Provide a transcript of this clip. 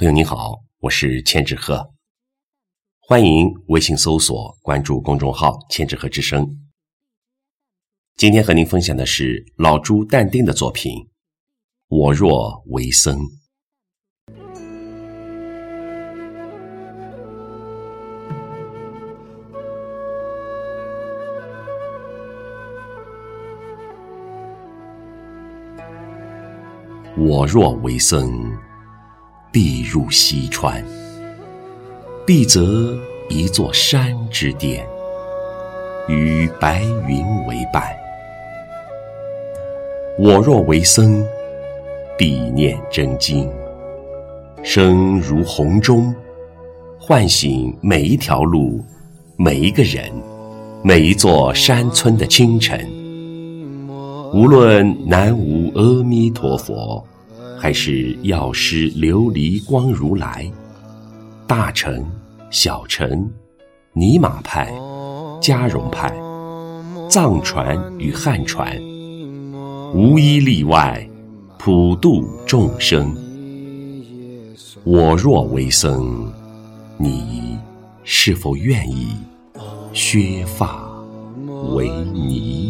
朋友您好，我是千纸鹤，欢迎微信搜索关注公众号“千纸鹤之声”。今天和您分享的是老朱淡定的作品《我若为僧》。我若为僧。必入西川，必择一座山之巅，与白云为伴。我若为僧，必念真经，声如洪钟，唤醒每一条路、每一个人、每一座山村的清晨。无论南无阿弥陀佛。还是药师琉璃光如来，大乘、小乘、尼玛派、加绒派、藏传与汉传，无一例外，普度众生。我若为僧，你是否愿意削发为尼？